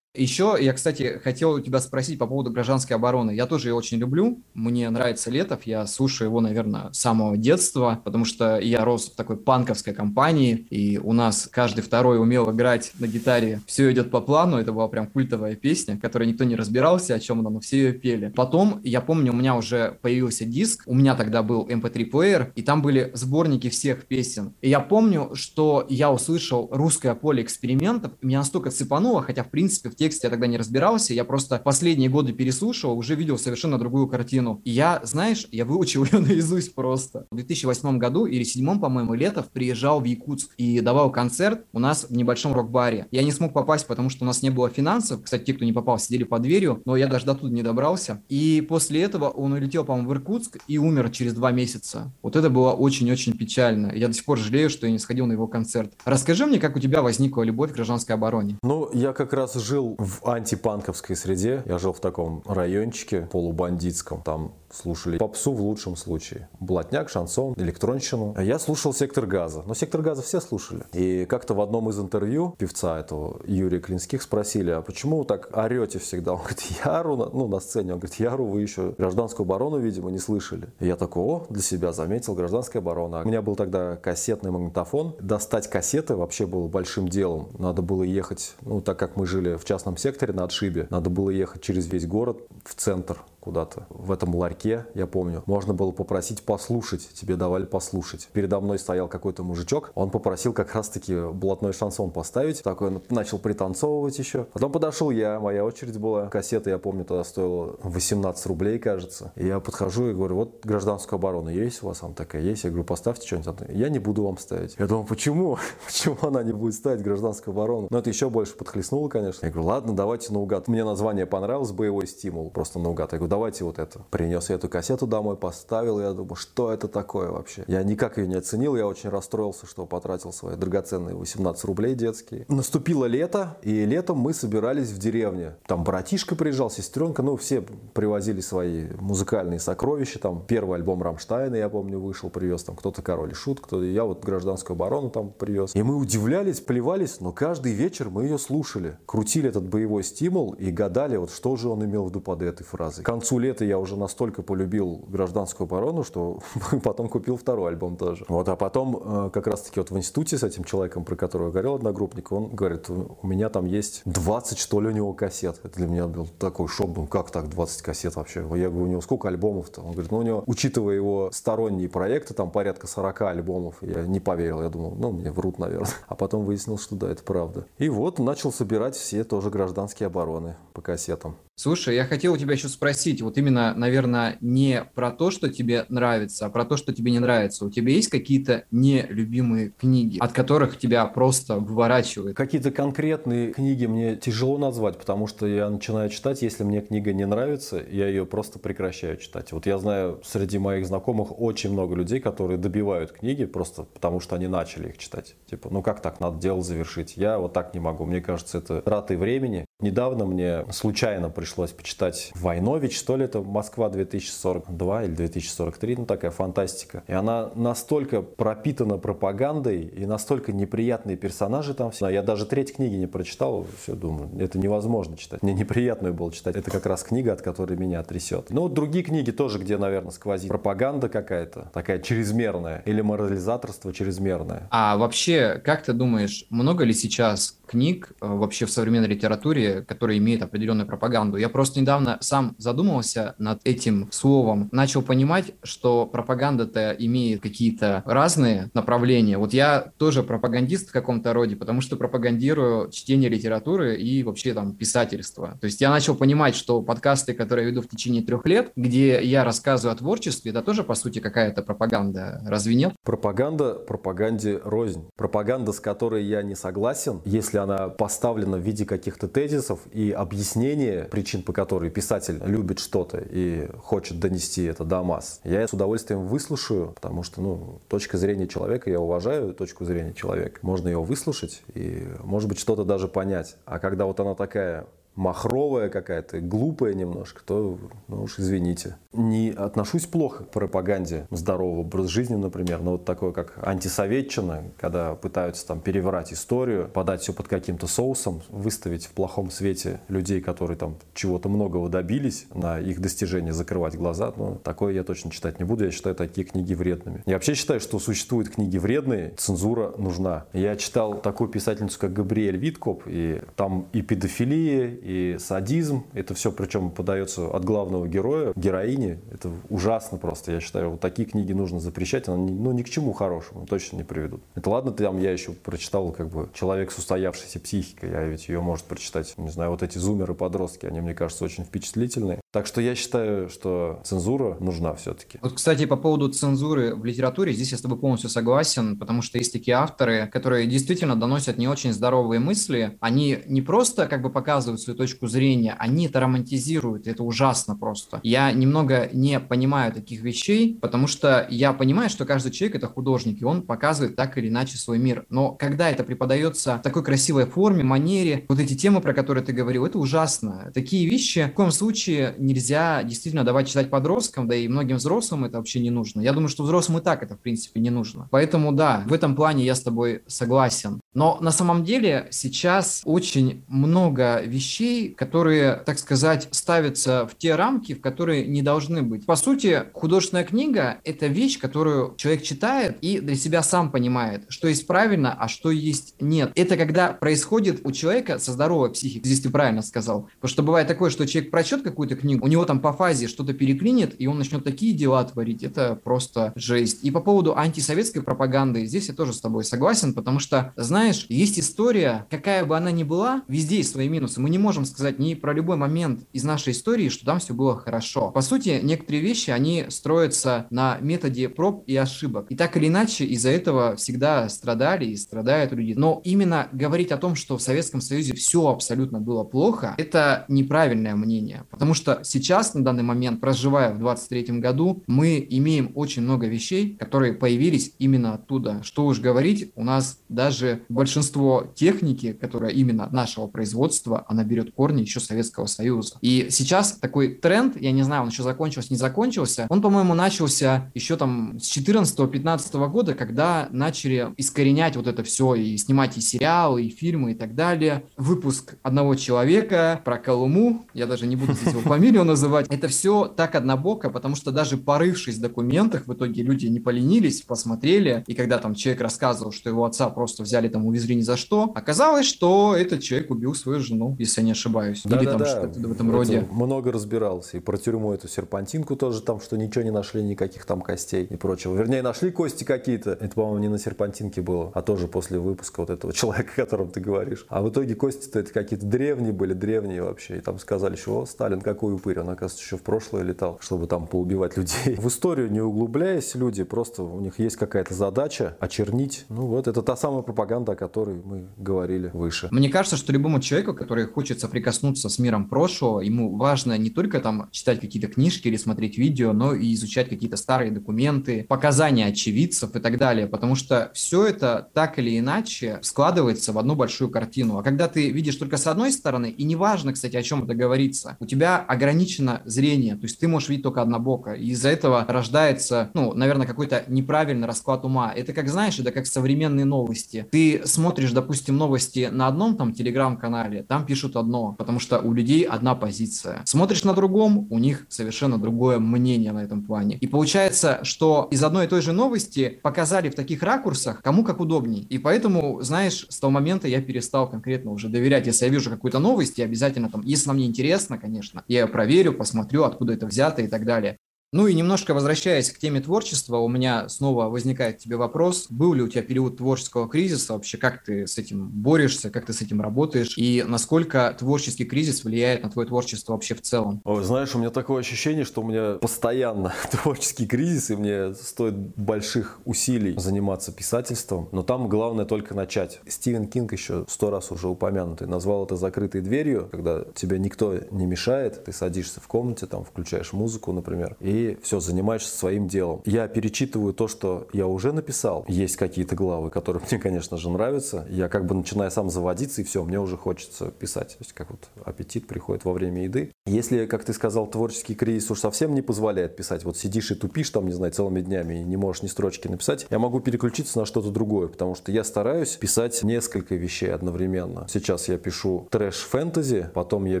Еще я, кстати, хотел у тебя спросить по поводу гражданской обороны. Я тоже ее очень люблю. Мне нравится Летов. Я слушаю его, наверное, с самого детства, потому что я рос в такой панковской компании, и у нас каждый второй умел играть на гитаре «Все идет по плану». Это была прям культовая песня, которой никто не разбирался, о чем она, но все ее пели. Потом, я помню, у меня уже появился диск, у меня тогда был MP3-плеер, эм и там были сборники всех песен. И я помню, что я услышал «Русское поле экспериментов», меня настолько цепануло, хотя, в принципе, в тексте я тогда не разбирался, я просто последние годы переслушивал, уже видел совершенно другую картину. И я, знаешь, я выучил ее наизусть просто. В 2008 году или 2007, по-моему, Летов приезжал в Якутск и давал концерт у нас в небольшом рок-баре. Я не смог попасть, потому что у нас не было финансов. Кстати, те, кто не попал, сидели под дверью, но я даже до туда не добрался. И после этого он улетел, по-моему, в Иркутск и умер через два месяца. Вот это было очень-очень печально. Я до сих пор жалею, что я не сходил на его концерт. Расскажи мне, как у тебя возникла любовь к гражданской обороне? Ну, я как раз жил в антипанковской среде. Я жил в таком райончике полубандитском. Там слушали попсу в лучшем случае. Блатняк, шансон, электронщину. Я слушал «Сектор газа». Но «Сектор газа» все слушали. И как-то в одном из интервью певца этого Юрия Клинских спросили, а почему вы так орете всегда? Он говорит, Яру, ну на сцене, он говорит, Яру, вы еще гражданскую оборону, видимо, не слышали. И я такой, о, для себя заметил, гражданская оборона. У меня был тогда кассетный магнитофон. Достать кассеты вообще было большим делом. Надо было ехать, ну так как мы жили в частном секторе на отшибе, надо было ехать через весь город в центр куда-то в этом ларьке, я помню, можно было попросить послушать, тебе давали послушать. Передо мной стоял какой-то мужичок, он попросил как раз-таки блатной шансон поставить, такой начал пританцовывать еще. Потом подошел я, моя очередь была, кассета, я помню, тогда стоила 18 рублей, кажется. И я подхожу и говорю, вот гражданскую оборону есть у вас? Она такая, есть. Я говорю, поставьте что-нибудь. Я не буду вам ставить. Я думаю, почему? Почему она не будет ставить гражданскую оборону? Но это еще больше подхлестнуло, конечно. Я говорю, ладно, давайте наугад. Мне название понравилось, боевой стимул, просто наугад. Я говорю, давайте вот это. Принес я эту кассету домой, поставил, я думаю, что это такое вообще? Я никак ее не оценил, я очень расстроился, что потратил свои драгоценные 18 рублей детские. Наступило лето, и летом мы собирались в деревне. Там братишка приезжал, сестренка, ну все привозили свои музыкальные сокровища. Там первый альбом Рамштайна, я помню, вышел, привез там кто-то Король и Шут, кто-то я вот гражданскую оборону там привез. И мы удивлялись, плевались, но каждый вечер мы ее слушали. Крутили этот боевой стимул и гадали, вот что же он имел в виду под этой фразой. Концу лета я уже настолько полюбил гражданскую оборону, что потом купил второй альбом тоже. Вот, а потом э, как раз-таки вот в институте с этим человеком, про которого я говорил, одногруппник, он говорит, у меня там есть 20, что ли, у него кассет. Это для меня был такой шок, как так, 20 кассет вообще? Я говорю, у него сколько альбомов-то? Он говорит, ну у него, учитывая его сторонние проекты, там порядка 40 альбомов. Я не поверил, я думал, ну мне врут, наверное. А потом выяснил, что да, это правда. И вот начал собирать все тоже гражданские обороны по кассетам. Слушай, я хотел у тебя еще спросить, вот именно, наверное, не про то, что тебе нравится, а про то, что тебе не нравится. У тебя есть какие-то нелюбимые книги, от которых тебя просто выворачивает? Какие-то конкретные книги мне тяжело назвать, потому что я начинаю читать, если мне книга не нравится, я ее просто прекращаю читать. Вот я знаю среди моих знакомых очень много людей, которые добивают книги просто потому, что они начали их читать. Типа, ну как так, надо дело завершить. Я вот так не могу. Мне кажется, это траты времени. Недавно мне случайно пришлось почитать Войнович, что ли, это Москва 2042 или 2043, ну такая фантастика. И она настолько пропитана пропагандой и настолько неприятные персонажи там все. Я даже треть книги не прочитал, все думаю, это невозможно читать. Мне неприятно было читать. Это как раз книга, от которой меня трясет. Ну, вот другие книги тоже, где, наверное, сквозит пропаганда какая-то, такая чрезмерная, или морализаторство чрезмерное. А вообще, как ты думаешь, много ли сейчас книг э, вообще в современной литературе, которые имеют определенную пропаганду. Я просто недавно сам задумывался над этим словом, начал понимать, что пропаганда-то имеет какие-то разные направления. Вот я тоже пропагандист в каком-то роде, потому что пропагандирую чтение литературы и вообще там писательство. То есть я начал понимать, что подкасты, которые я веду в течение трех лет, где я рассказываю о творчестве, это тоже, по сути, какая-то пропаганда. Разве нет? Пропаганда пропаганде рознь. Пропаганда, с которой я не согласен, если она поставлена в виде каких-то тезисов и объяснения причин, по которой писатель любит что-то и хочет донести это до масс, я с удовольствием выслушаю, потому что, ну, точка зрения человека, я уважаю точку зрения человека. Можно ее выслушать и, может быть, что-то даже понять. А когда вот она такая махровая какая-то, глупая немножко, то, ну уж извините. Не отношусь плохо к пропаганде здорового образа жизни, например, но вот такое, как антисоветчина, когда пытаются там переврать историю, подать все под каким-то соусом, выставить в плохом свете людей, которые там чего-то многого добились, на их достижения закрывать глаза, но такое я точно читать не буду, я считаю такие книги вредными. Я вообще считаю, что существуют книги вредные, цензура нужна. Я читал такую писательницу, как Габриэль Виткоп, и там и педофилия, и садизм. Это все причем подается от главного героя, героини. Это ужасно просто. Я считаю, вот такие книги нужно запрещать. Они ну, ни к чему хорошему точно не приведут. Это ладно, там я еще прочитал как бы человек с устоявшейся психикой. А ведь ее может прочитать, не знаю, вот эти зумеры-подростки. Они, мне кажется, очень впечатлительные. Так что я считаю, что цензура нужна все-таки. Вот, кстати, по поводу цензуры в литературе, здесь я с тобой полностью согласен, потому что есть такие авторы, которые действительно доносят не очень здоровые мысли. Они не просто как бы показывают свою точку зрения, они это романтизируют, это ужасно просто. Я немного не понимаю таких вещей, потому что я понимаю, что каждый человек это художник, и он показывает так или иначе свой мир. Но когда это преподается в такой красивой форме, манере, вот эти темы, про которые ты говорил, это ужасно. Такие вещи в коем случае нельзя действительно давать читать подросткам, да и многим взрослым это вообще не нужно. Я думаю, что взрослым и так это в принципе не нужно. Поэтому да, в этом плане я с тобой согласен. Но на самом деле сейчас очень много вещей, которые, так сказать, ставятся в те рамки, в которые не должны быть. По сути, художественная книга – это вещь, которую человек читает и для себя сам понимает, что есть правильно, а что есть нет. Это когда происходит у человека со здоровой психикой. Здесь ты правильно сказал. Потому что бывает такое, что человек прочет какую-то книгу, у него там по фазе что-то переклинит, и он начнет такие дела творить. Это просто жесть. И по поводу антисоветской пропаганды, здесь я тоже с тобой согласен, потому что, знаешь, есть история, какая бы она ни была, везде есть свои минусы. Мы не можем сказать ни про любой момент из нашей истории, что там все было хорошо. По сути, некоторые вещи, они строятся на методе проб и ошибок. И так или иначе, из-за этого всегда страдали и страдают люди. Но именно говорить о том, что в Советском Союзе все абсолютно было плохо, это неправильное мнение. Потому что сейчас, на данный момент, проживая в 23 году, мы имеем очень много вещей, которые появились именно оттуда. Что уж говорить, у нас даже большинство техники, которая именно нашего производства, она берет корни еще Советского Союза. И сейчас такой тренд, я не знаю, он еще закончился, не закончился, он, по-моему, начался еще там с 14-15 года, когда начали искоренять вот это все и снимать и сериалы, и фильмы и так далее. Выпуск одного человека про Колыму, я даже не буду здесь его фамилию называть, это все так однобоко, потому что даже порывшись в документах, в итоге люди не поленились, посмотрели, и когда там человек рассказывал, что его отца просто взяли там, увезли ни за что, оказалось, что этот человек убил свою жену, если я не ошибаюсь. Да, Или да, там да. что-то в этом это роде. Много разбирался. И про тюрьму эту серпантинку тоже там, что ничего не нашли, никаких там костей и прочего. Вернее, нашли кости какие-то. Это, по-моему, не на серпантинке было, а тоже после выпуска вот этого человека, о котором ты говоришь. А в итоге кости-то это какие-то древние были, древние вообще. И там сказали, что Сталин какой упырь. Он, оказывается, еще в прошлое летал, чтобы там поубивать людей. В историю не углубляясь, люди просто, у них есть какая-то задача очернить. Ну вот, это та самая пропаганда, о которой мы говорили выше. Мне кажется, что любому человеку, который хочет соприкоснуться с миром прошлого, ему важно не только там читать какие-то книжки или смотреть видео, но и изучать какие-то старые документы, показания очевидцев и так далее, потому что все это так или иначе складывается в одну большую картину. А когда ты видишь только с одной стороны, и неважно, кстати, о чем это говорится, у тебя ограничено зрение, то есть ты можешь видеть только однобоко, и из-за этого рождается, ну, наверное, какой-то неправильный расклад ума. Это как, знаешь, это как современные новости. Ты смотришь, допустим, новости на одном там телеграм-канале, там пишут одно, потому что у людей одна позиция. Смотришь на другом, у них совершенно другое мнение на этом плане. И получается, что из одной и той же новости показали в таких ракурсах, кому как удобней. И поэтому, знаешь, с того момента я перестал конкретно уже доверять. Если я вижу какую-то новость, я обязательно там, если она мне интересна, конечно, я проверю, посмотрю, откуда это взято и так далее. Ну и немножко возвращаясь к теме творчества, у меня снова возникает тебе вопрос, был ли у тебя период творческого кризиса, вообще как ты с этим борешься, как ты с этим работаешь, и насколько творческий кризис влияет на твое творчество вообще в целом? Знаешь, у меня такое ощущение, что у меня постоянно творческий кризис, и мне стоит больших усилий заниматься писательством, но там главное только начать. Стивен Кинг еще сто раз уже упомянутый. Назвал это закрытой дверью, когда тебе никто не мешает, ты садишься в комнате, там включаешь музыку, например, и все, занимаешься своим делом. Я перечитываю то, что я уже написал. Есть какие-то главы, которые мне, конечно же, нравятся. Я как бы начинаю сам заводиться, и все, мне уже хочется писать. То есть как вот аппетит приходит во время еды. Если, как ты сказал, творческий кризис уж совсем не позволяет писать, вот сидишь и тупишь там, не знаю, целыми днями и не можешь ни строчки написать, я могу переключиться на что-то другое, потому что я стараюсь писать несколько вещей одновременно. Сейчас я пишу трэш-фэнтези, потом я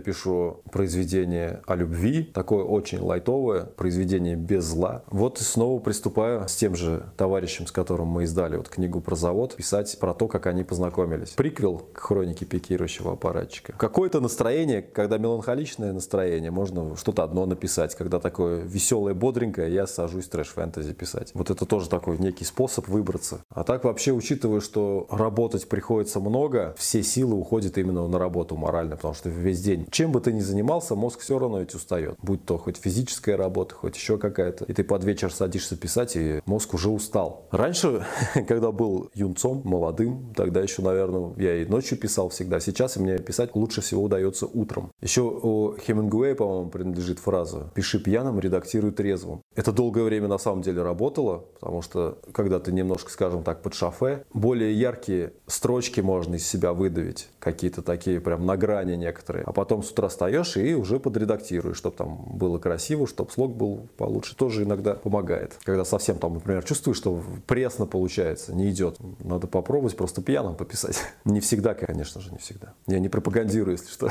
пишу произведение о любви, такое очень лайтовое, произведение произведение без зла. Вот и снова приступаю с тем же товарищем, с которым мы издали вот книгу про завод, писать про то, как они познакомились. Приквел к хронике пикирующего аппаратчика. Какое-то настроение, когда меланхоличное настроение, можно что-то одно написать. Когда такое веселое, бодренькое, я сажусь трэш-фэнтези писать. Вот это тоже такой некий способ выбраться. А так вообще, учитывая, что работать приходится много, все силы уходят именно на работу морально, потому что весь день, чем бы ты ни занимался, мозг все равно ведь устает. Будь то хоть физическая работа, хоть еще какая-то. И ты под вечер садишься писать, и мозг уже устал. Раньше, когда был юнцом, молодым, тогда еще, наверное, я и ночью писал всегда. Сейчас мне писать лучше всего удается утром. Еще у Хемингуэя, по-моему, принадлежит фраза «Пиши пьяным, редактируй трезвым». Это долгое время на самом деле работало, потому что когда ты немножко, скажем так, под шофе, более яркие строчки можно из себя выдавить, какие-то такие прям на грани некоторые. А потом с утра встаешь и уже подредактируешь, чтобы там было красиво, чтобы слог был получше, тоже иногда помогает. Когда совсем там, например, чувствуешь, что пресно получается, не идет, надо попробовать просто пьяным пописать. Не всегда, конечно же, не всегда. Я не пропагандирую, если что.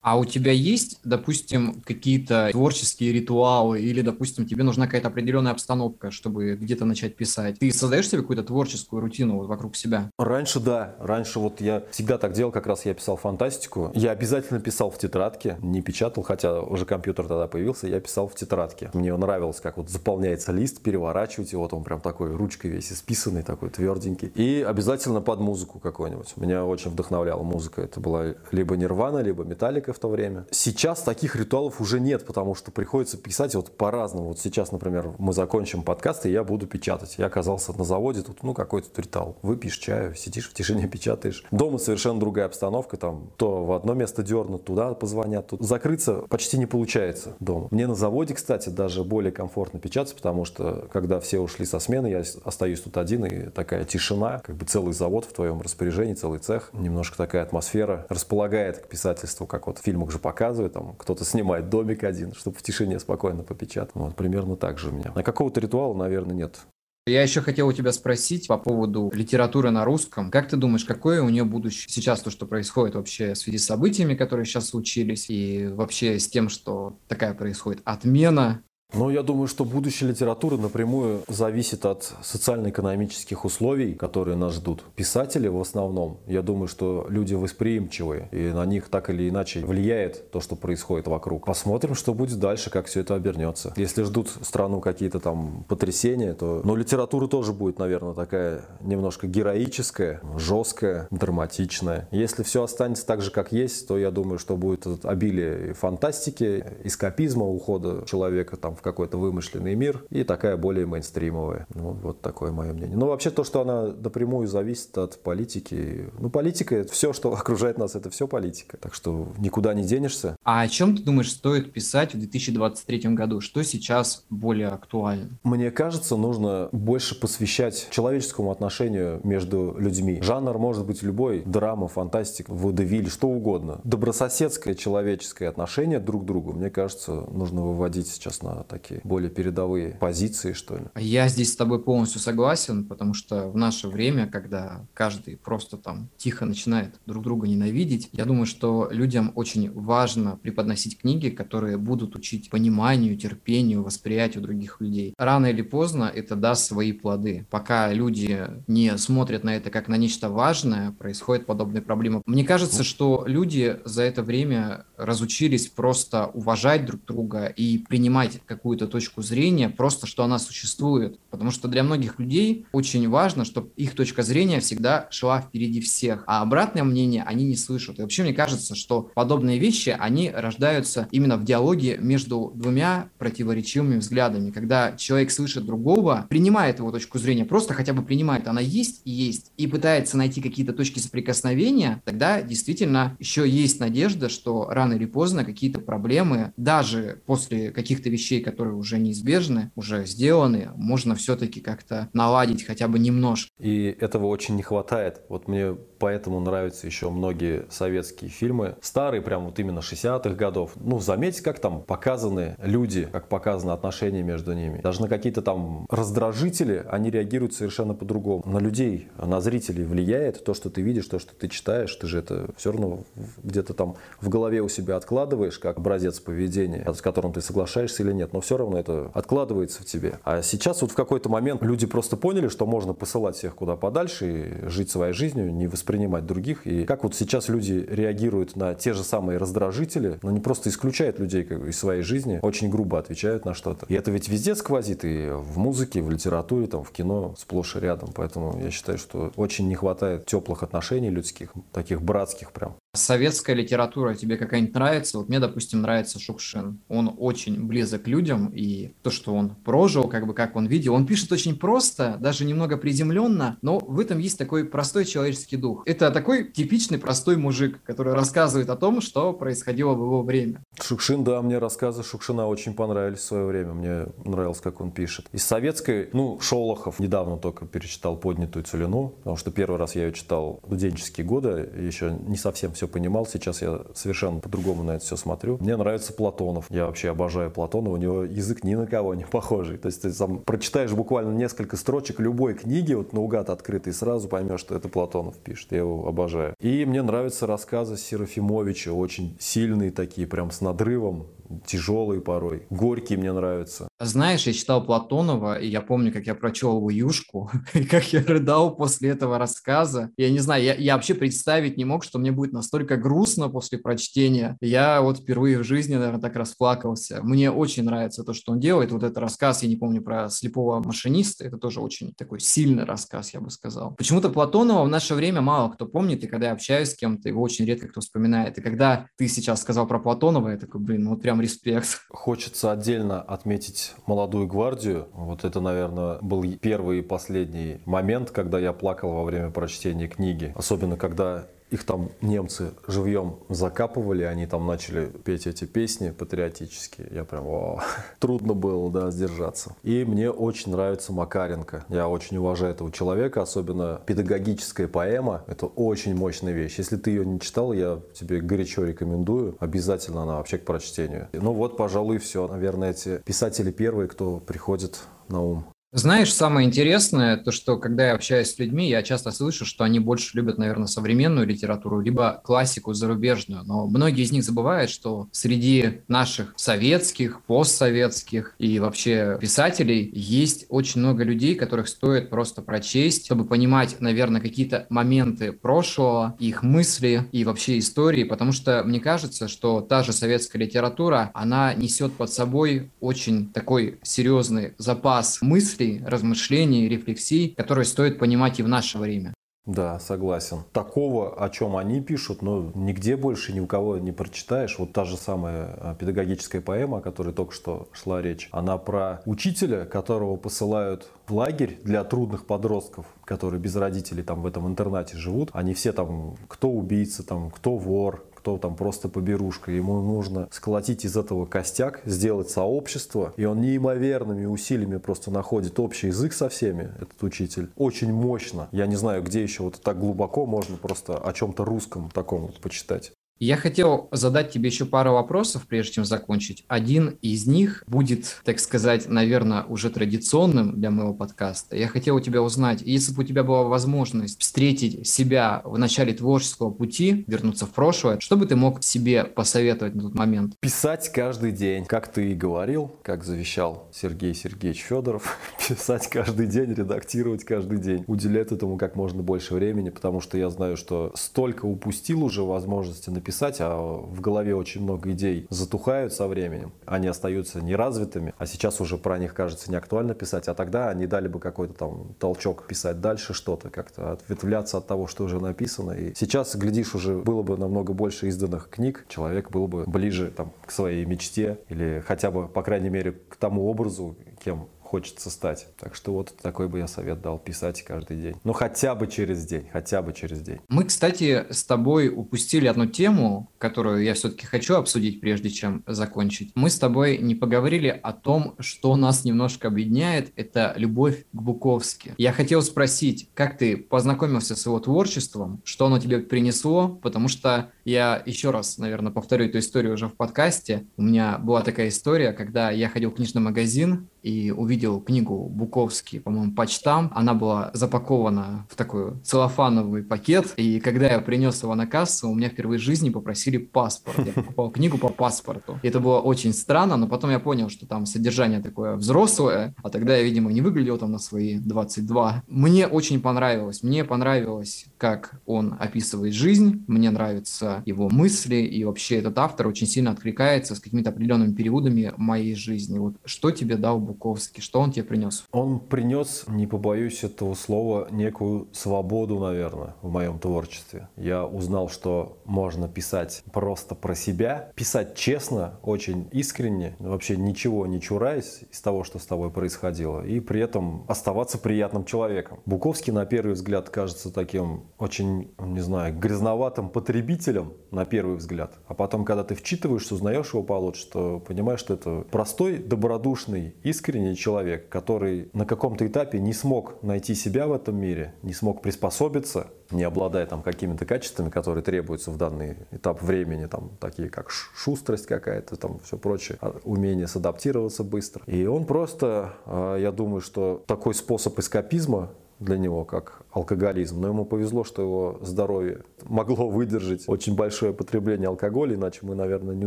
А у тебя есть, допустим, какие-то творческие ритуалы или, допустим, тебе нужна какая-то определенная обстановка, чтобы где-то начать писать? Ты создаешь себе какую-то творческую рутину вот вокруг себя? Раньше да. Раньше вот я всегда так делал, как раз я писал фантастику. Я обязательно писал в тетрадке, не печатал, хотя уже компьютер тогда появился, я писал в тетрадке. Мне нравилось, как вот заполняется лист, переворачивать его, вот он прям такой ручкой весь исписанный, такой тверденький. И обязательно под музыку какую-нибудь. Меня очень вдохновляла музыка. Это была либо Нирвана, либо Металлика, в то время. Сейчас таких ритуалов уже нет, потому что приходится писать вот по-разному. Вот сейчас, например, мы закончим подкаст, и я буду печатать. Я оказался на заводе, тут, ну, какой-то ритуал. Выпьешь чаю, сидишь в тишине, печатаешь. Дома совершенно другая обстановка, там, то в одно место дернут, туда позвонят. Тут закрыться почти не получается дома. Мне на заводе, кстати, даже более комфортно печатать, потому что, когда все ушли со смены, я остаюсь тут один, и такая тишина, как бы целый завод в твоем распоряжении, целый цех. Немножко такая атмосфера располагает к писательству, как вот в фильмах же показывают, там кто-то снимает домик один, чтобы в тишине спокойно попечатать. Вот примерно так же у меня. А какого-то ритуала, наверное, нет. Я еще хотел у тебя спросить по поводу литературы на русском. Как ты думаешь, какое у нее будущее сейчас, то, что происходит вообще в связи с событиями, которые сейчас случились, и вообще с тем, что такая происходит отмена ну, я думаю, что будущее литературы напрямую зависит от социально-экономических условий, которые нас ждут. Писатели в основном, я думаю, что люди восприимчивые, и на них так или иначе влияет то, что происходит вокруг. Посмотрим, что будет дальше, как все это обернется. Если ждут страну какие-то там потрясения, то... Но литература тоже будет, наверное, такая немножко героическая, жесткая, драматичная. Если все останется так же, как есть, то я думаю, что будет обилие фантастики, эскапизма, ухода человека там в какой-то вымышленный мир, и такая более мейнстримовая. Ну, вот такое мое мнение. Но вообще то, что она напрямую зависит от политики, ну, политика, это все, что окружает нас, это все политика. Так что никуда не денешься. А о чем ты думаешь стоит писать в 2023 году? Что сейчас более актуально? Мне кажется, нужно больше посвящать человеческому отношению между людьми. Жанр может быть любой, драма, фантастика, водевиль, что угодно. Добрососедское человеческое отношение друг к другу, мне кажется, нужно выводить сейчас на такие более передовые позиции, что ли. Я здесь с тобой полностью согласен, потому что в наше время, когда каждый просто там тихо начинает друг друга ненавидеть, я думаю, что людям очень важно преподносить книги, которые будут учить пониманию, терпению, восприятию других людей. Рано или поздно это даст свои плоды. Пока люди не смотрят на это как на нечто важное, происходят подобные проблемы. Мне кажется, что люди за это время разучились просто уважать друг друга и принимать какую-то точку зрения, просто что она существует. Потому что для многих людей очень важно, чтобы их точка зрения всегда шла впереди всех, а обратное мнение они не слышат. И вообще мне кажется, что подобные вещи, они рождаются именно в диалоге между двумя противоречивыми взглядами, когда человек слышит другого, принимает его точку зрения, просто хотя бы принимает, она есть и есть, и пытается найти какие-то точки соприкосновения, тогда действительно еще есть надежда, что рано или поздно какие-то проблемы, даже после каких-то вещей, которые уже неизбежны, уже сделаны, можно все-таки как-то наладить хотя бы немножко. И этого очень не хватает. Вот мне поэтому нравятся еще многие советские фильмы. Старые, прям вот именно 60-х годов. Ну, заметьте, как там показаны люди, как показаны отношения между ними. Даже на какие-то там раздражители они реагируют совершенно по-другому. На людей, на зрителей влияет то, что ты видишь, то, что ты читаешь. Ты же это все равно где-то там в голове у себя откладываешь, как образец поведения, с которым ты соглашаешься или нет. Но все равно это откладывается в тебе. А сейчас вот в какой-то момент люди просто поняли, что можно посылать всех куда подальше и жить своей жизнью, не воспринимать других. И как вот сейчас люди реагируют на те же самые раздражители, но не просто исключают людей из своей жизни, очень грубо отвечают на что-то. И это ведь везде сквозит, и в музыке, в литературе, там, в кино, сплошь и рядом. Поэтому я считаю, что очень не хватает теплых отношений людских, таких братских прям. Советская литература тебе какая-нибудь нравится? Вот мне, допустим, нравится Шукшин. Он очень близок к людям, и то, что он прожил, как бы как он видел, он пишет очень просто, даже немного приземленно, но в этом есть такой простой человеческий дух. Это такой типичный простой мужик, который рассказывает о том, что происходило в его время. Шукшин, да, мне рассказы Шукшина очень понравились в свое время. Мне нравилось, как он пишет. Из советской, ну, Шолохов недавно только перечитал «Поднятую целину», потому что первый раз я ее читал в студенческие годы, еще не совсем все понимал. Сейчас я совершенно по-другому на это все смотрю. Мне нравится Платонов. Я вообще обожаю Платонова. У него язык ни на кого не похожий. То есть ты сам прочитаешь буквально несколько строчек любой книги, вот наугад открытый, сразу поймешь, что это Платонов пишет. Я его обожаю. И мне нравятся рассказы Серафимовича. Очень сильные такие, прям с надрывом тяжелые порой. Горькие мне нравятся. Знаешь, я читал Платонова, и я помню, как я прочел его «Юшку», и как я рыдал после этого рассказа. Я не знаю, я, я вообще представить не мог, что мне будет настолько грустно после прочтения. Я вот впервые в жизни, наверное, так расплакался. Мне очень нравится то, что он делает. Вот этот рассказ, я не помню, про слепого машиниста, это тоже очень такой сильный рассказ, я бы сказал. Почему-то Платонова в наше время мало кто помнит, и когда я общаюсь с кем-то, его очень редко кто вспоминает. И когда ты сейчас сказал про Платонова, я такой, блин, ну вот прям прям респект. Хочется отдельно отметить молодую гвардию. Вот это, наверное, был первый и последний момент, когда я плакал во время прочтения книги. Особенно, когда их там немцы живьем закапывали, они там начали петь эти песни патриотические. Я прям, о, трудно было, да, сдержаться. И мне очень нравится Макаренко. Я очень уважаю этого человека, особенно педагогическая поэма. Это очень мощная вещь. Если ты ее не читал, я тебе горячо рекомендую. Обязательно она вообще к прочтению. Ну вот, пожалуй, все. Наверное, эти писатели первые, кто приходит на ум. Знаешь, самое интересное, то, что когда я общаюсь с людьми, я часто слышу, что они больше любят, наверное, современную литературу, либо классику зарубежную. Но многие из них забывают, что среди наших советских, постсоветских и вообще писателей есть очень много людей, которых стоит просто прочесть, чтобы понимать, наверное, какие-то моменты прошлого, их мысли и вообще истории, потому что мне кажется, что та же советская литература, она несет под собой очень такой серьезный запас мыслей, мыслей, размышлений, рефлексий, которые стоит понимать и в наше время. Да, согласен. Такого, о чем они пишут, ну, нигде больше ни у кого не прочитаешь. Вот та же самая а, педагогическая поэма, о которой только что шла речь, она про учителя, которого посылают в лагерь для трудных подростков, которые без родителей там в этом интернате живут. Они все там, кто убийца, там, кто вор, кто там просто поберушка. Ему нужно сколотить из этого костяк, сделать сообщество. И он неимоверными усилиями просто находит общий язык со всеми, этот учитель. Очень мощно. Я не знаю, где еще вот так глубоко можно просто о чем-то русском таком вот почитать. Я хотел задать тебе еще пару вопросов, прежде чем закончить. Один из них будет, так сказать, наверное, уже традиционным для моего подкаста. Я хотел у тебя узнать, если бы у тебя была возможность встретить себя в начале творческого пути, вернуться в прошлое, что бы ты мог себе посоветовать на тот момент? Писать каждый день, как ты и говорил, как завещал Сергей Сергеевич Федоров. Писать каждый день, редактировать каждый день. Уделять этому как можно больше времени, потому что я знаю, что столько упустил уже возможности написать писать, а в голове очень много идей затухают со временем. Они остаются неразвитыми, а сейчас уже про них кажется не актуально писать, а тогда они дали бы какой-то там толчок писать дальше что-то, как-то ответвляться от того, что уже написано. И сейчас, глядишь, уже было бы намного больше изданных книг, человек был бы ближе там, к своей мечте или хотя бы, по крайней мере, к тому образу, кем хочется стать. Так что вот такой бы я совет дал писать каждый день. Ну хотя бы через день, хотя бы через день. Мы, кстати, с тобой упустили одну тему, которую я все-таки хочу обсудить, прежде чем закончить. Мы с тобой не поговорили о том, что нас немножко объединяет, это любовь к Буковски. Я хотел спросить, как ты познакомился с его творчеством, что оно тебе принесло, потому что я еще раз, наверное, повторю эту историю уже в подкасте. У меня была такая история, когда я ходил в книжный магазин, и увидел книгу Буковский, по-моему, почтам. Она была запакована в такой целлофановый пакет, и когда я принес его на кассу, у меня впервые в жизни попросили паспорт. Я покупал книгу по паспорту. И это было очень странно, но потом я понял, что там содержание такое взрослое, а тогда я, видимо, не выглядел там на свои 22. Мне очень понравилось. Мне понравилось, как он описывает жизнь, мне нравятся его мысли, и вообще этот автор очень сильно откликается с какими-то определенными периодами моей жизни. Вот что тебе дал Буковский? Что он тебе принес? Он принес, не побоюсь этого слова, некую свободу, наверное, в моем творчестве. Я узнал, что можно писать просто про себя, писать честно, очень искренне, вообще ничего не чураясь из того, что с тобой происходило, и при этом оставаться приятным человеком. Буковский, на первый взгляд, кажется таким очень, не знаю, грязноватым потребителем, на первый взгляд. А потом, когда ты вчитываешься, узнаешь его получше, что понимаешь, что это простой, добродушный, искренний искренний человек, который на каком-то этапе не смог найти себя в этом мире, не смог приспособиться, не обладая там какими-то качествами, которые требуются в данный этап времени, там такие как шустрость какая-то, там все прочее, а умение садаптироваться быстро. И он просто, а, я думаю, что такой способ эскапизма для него, как алкоголизм. Но ему повезло, что его здоровье могло выдержать очень большое потребление алкоголя, иначе мы, наверное, не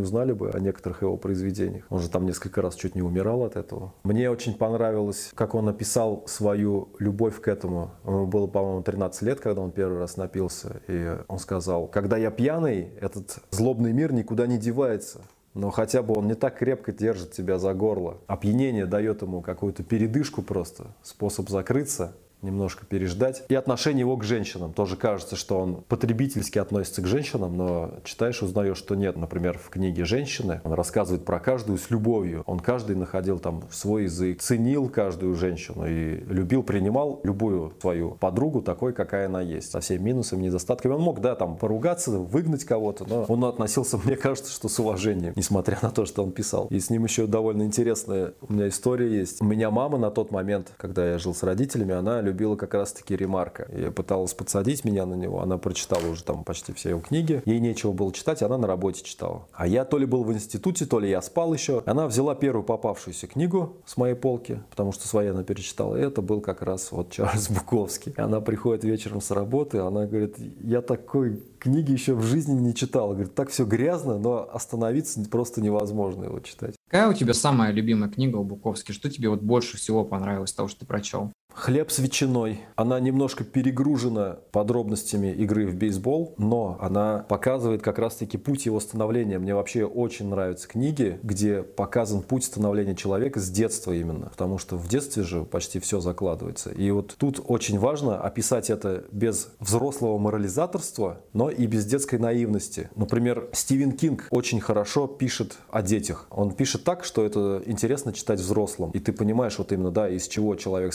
узнали бы о некоторых его произведениях. Он же там несколько раз чуть не умирал от этого. Мне очень понравилось, как он описал свою любовь к этому. Ему было, по-моему, 13 лет, когда он первый раз напился. И он сказал, когда я пьяный, этот злобный мир никуда не девается но хотя бы он не так крепко держит тебя за горло. Опьянение дает ему какую-то передышку просто, способ закрыться немножко переждать. И отношение его к женщинам. Тоже кажется, что он потребительски относится к женщинам, но читаешь, узнаешь, что нет. Например, в книге «Женщины» он рассказывает про каждую с любовью. Он каждый находил там свой язык, ценил каждую женщину и любил, принимал любую свою подругу такой, какая она есть. Со всеми минусами, недостатками. Он мог, да, там поругаться, выгнать кого-то, но он относился, мне кажется, что с уважением, несмотря на то, что он писал. И с ним еще довольно интересная у меня история есть. У меня мама на тот момент, когда я жил с родителями, она любила как раз-таки ремарка. И пыталась подсадить меня на него. Она прочитала уже там почти все его книги. Ей нечего было читать, она на работе читала. А я то ли был в институте, то ли я спал еще. Она взяла первую попавшуюся книгу с моей полки, потому что свои она перечитала. И это был как раз вот Чарльз Буковский. Она приходит вечером с работы, она говорит, я такой книги еще в жизни не читал. Говорит, так все грязно, но остановиться просто невозможно его читать. Какая у тебя самая любимая книга у Буковски? Что тебе вот больше всего понравилось того, что ты прочел? «Хлеб с ветчиной». Она немножко перегружена подробностями игры в бейсбол, но она показывает как раз-таки путь его становления. Мне вообще очень нравятся книги, где показан путь становления человека с детства именно, потому что в детстве же почти все закладывается. И вот тут очень важно описать это без взрослого морализаторства, но и без детской наивности. Например, Стивен Кинг очень хорошо пишет о детях. Он пишет так, что это интересно читать взрослым. И ты понимаешь вот именно, да, из чего человек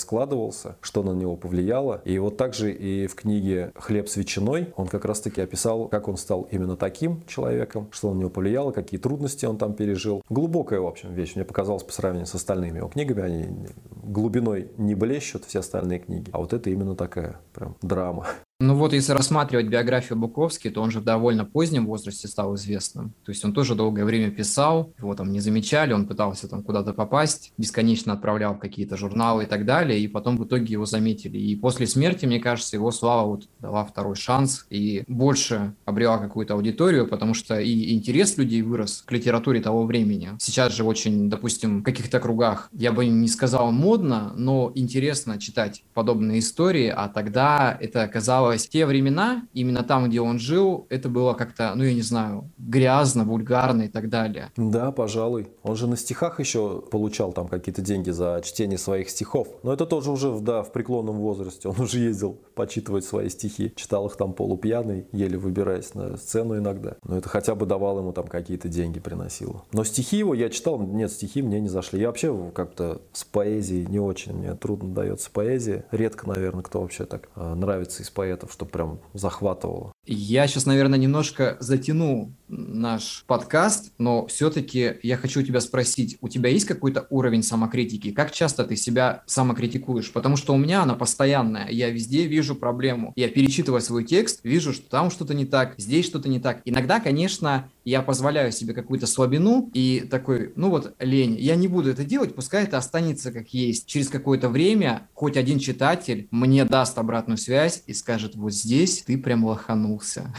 складывался, что на него повлияло. И вот также и в книге «Хлеб с ветчиной» он как раз-таки описал, как он стал именно таким человеком, что на него повлияло, какие трудности он там пережил. Глубокая, в общем, вещь. Мне показалось по сравнению с остальными его книгами. Они глубиной не блещут, все остальные книги. А вот это именно такая прям драма. Ну вот, если рассматривать биографию Буковски, то он же в довольно позднем возрасте стал известным. То есть он тоже долгое время писал, его там не замечали, он пытался там куда-то попасть, бесконечно отправлял какие-то журналы и так далее, и потом в итоге его заметили. И после смерти, мне кажется, его слава вот дала второй шанс и больше обрела какую-то аудиторию, потому что и интерес людей вырос к литературе того времени. Сейчас же очень, допустим, в каких-то кругах, я бы не сказал модно, но интересно читать подобные истории, а тогда это оказалось казалось, те времена, именно там, где он жил, это было как-то, ну, я не знаю, грязно, вульгарно и так далее. Да, пожалуй. Он же на стихах еще получал там какие-то деньги за чтение своих стихов. Но это тоже уже, да, в преклонном возрасте. Он уже ездил почитывать свои стихи. Читал их там полупьяный, еле выбираясь на сцену иногда. Но это хотя бы давал ему там какие-то деньги, приносило. Но стихи его я читал, нет, стихи мне не зашли. Я вообще как-то с поэзией не очень, мне трудно дается поэзия. Редко, наверное, кто вообще так э, нравится из поэзии поэтов, что прям захватывало. Я сейчас, наверное, немножко затяну наш подкаст, но все-таки я хочу у тебя спросить, у тебя есть какой-то уровень самокритики? Как часто ты себя самокритикуешь? Потому что у меня она постоянная. Я везде вижу проблему. Я перечитываю свой текст, вижу, что там что-то не так, здесь что-то не так. Иногда, конечно, я позволяю себе какую-то слабину и такой, ну вот, лень, я не буду это делать, пускай это останется как есть. Через какое-то время хоть один читатель мне даст обратную связь и скажет, вот здесь ты прям лоханулся.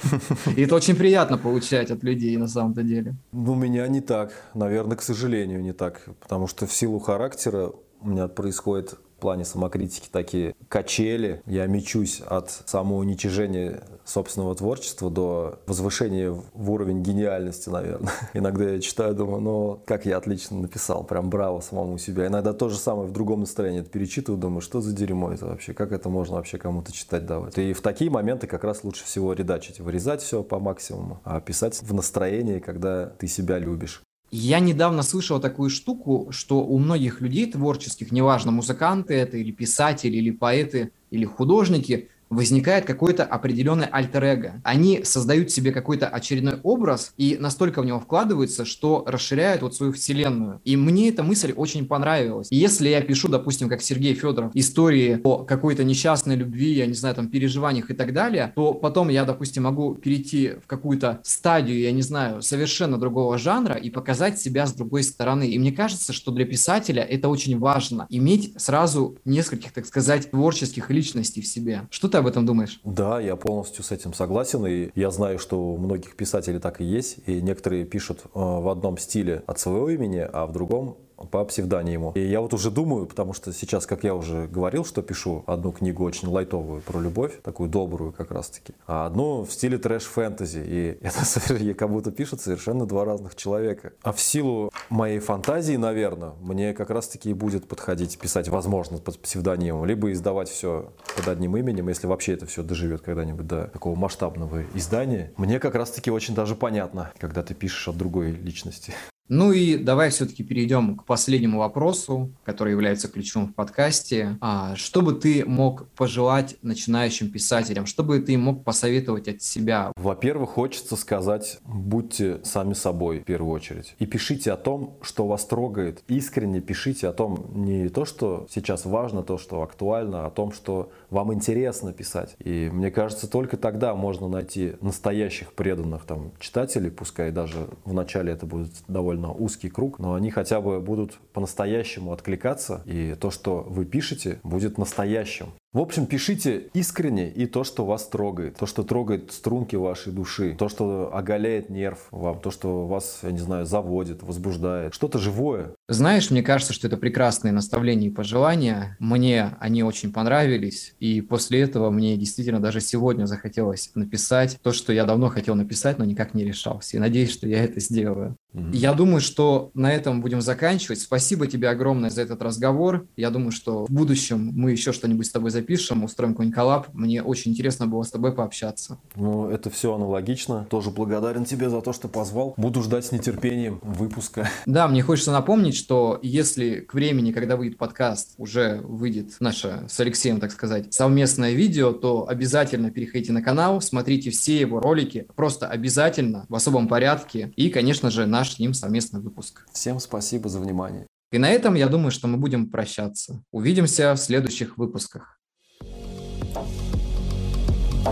И это очень приятно получать от людей на самом-то деле. У меня не так. Наверное, к сожалению, не так. Потому что в силу характера у меня происходит в плане самокритики такие качели. Я мечусь от самоуничижения собственного творчества до возвышения в уровень гениальности, наверное. Иногда я читаю, думаю, ну, как я отлично написал, прям браво самому себе. Иногда то же самое в другом настроении это перечитываю, думаю, что за дерьмо это вообще, как это можно вообще кому-то читать давать. И в такие моменты как раз лучше всего редачить, вырезать все по максимуму, а писать в настроении, когда ты себя любишь. Я недавно слышал такую штуку, что у многих людей творческих, неважно, музыканты это или писатели, или поэты, или художники, возникает какой-то определенный альтер-эго. Они создают себе какой-то очередной образ и настолько в него вкладываются, что расширяют вот свою вселенную. И мне эта мысль очень понравилась. И если я пишу, допустим, как Сергей Федоров, истории о какой-то несчастной любви, я не знаю, там, переживаниях и так далее, то потом я, допустим, могу перейти в какую-то стадию, я не знаю, совершенно другого жанра и показать себя с другой стороны. И мне кажется, что для писателя это очень важно, иметь сразу нескольких, так сказать, творческих личностей в себе. Что об этом думаешь? Да, я полностью с этим согласен, и я знаю, что у многих писателей так и есть, и некоторые пишут э, в одном стиле от своего имени, а в другом по псевдониму. И я вот уже думаю, потому что сейчас, как я уже говорил, что пишу одну книгу очень лайтовую про любовь, такую добрую как раз-таки, а одну в стиле трэш-фэнтези. И это как будто пишут совершенно два разных человека. А в силу моей фантазии, наверное, мне как раз-таки и будет подходить писать, возможно, под псевдонимом, либо издавать все под одним именем, если вообще это все доживет когда-нибудь до такого масштабного издания. Мне как раз-таки очень даже понятно, когда ты пишешь от другой личности. Ну и давай все-таки перейдем к последнему вопросу, который является ключевым в подкасте. А, что бы ты мог пожелать начинающим писателям? Что бы ты мог посоветовать от себя? Во-первых, хочется сказать, будьте сами собой в первую очередь. И пишите о том, что вас трогает. Искренне пишите о том, не то, что сейчас важно, то, что актуально, а о том, что вам интересно писать. И мне кажется, только тогда можно найти настоящих преданных там читателей, пускай даже в начале это будет довольно довольно узкий круг, но они хотя бы будут по-настоящему откликаться, и то, что вы пишете, будет настоящим. В общем, пишите искренне и то, что вас трогает. То, что трогает струнки вашей души. То, что оголяет нерв вам. То, что вас, я не знаю, заводит, возбуждает. Что-то живое. Знаешь, мне кажется, что это прекрасные наставления и пожелания. Мне они очень понравились. И после этого мне действительно даже сегодня захотелось написать то, что я давно хотел написать, но никак не решался. И надеюсь, что я это сделаю. Mm-hmm. Я думаю, что на этом будем заканчивать. Спасибо тебе огромное за этот разговор. Я думаю, что в будущем мы еще что-нибудь с тобой запишем, устроим какой-нибудь коллаб. Мне очень интересно было с тобой пообщаться. Ну, это все аналогично. Тоже благодарен тебе за то, что позвал. Буду ждать с нетерпением выпуска. Да, мне хочется напомнить, что если к времени, когда выйдет подкаст, уже выйдет наше с Алексеем, так сказать, совместное видео, то обязательно переходите на канал, смотрите все его ролики, просто обязательно в особом порядке. И, конечно же, наш с ним совместный выпуск. Всем спасибо за внимание. И на этом, я думаю, что мы будем прощаться. Увидимся в следующих выпусках.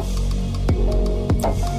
Thank you.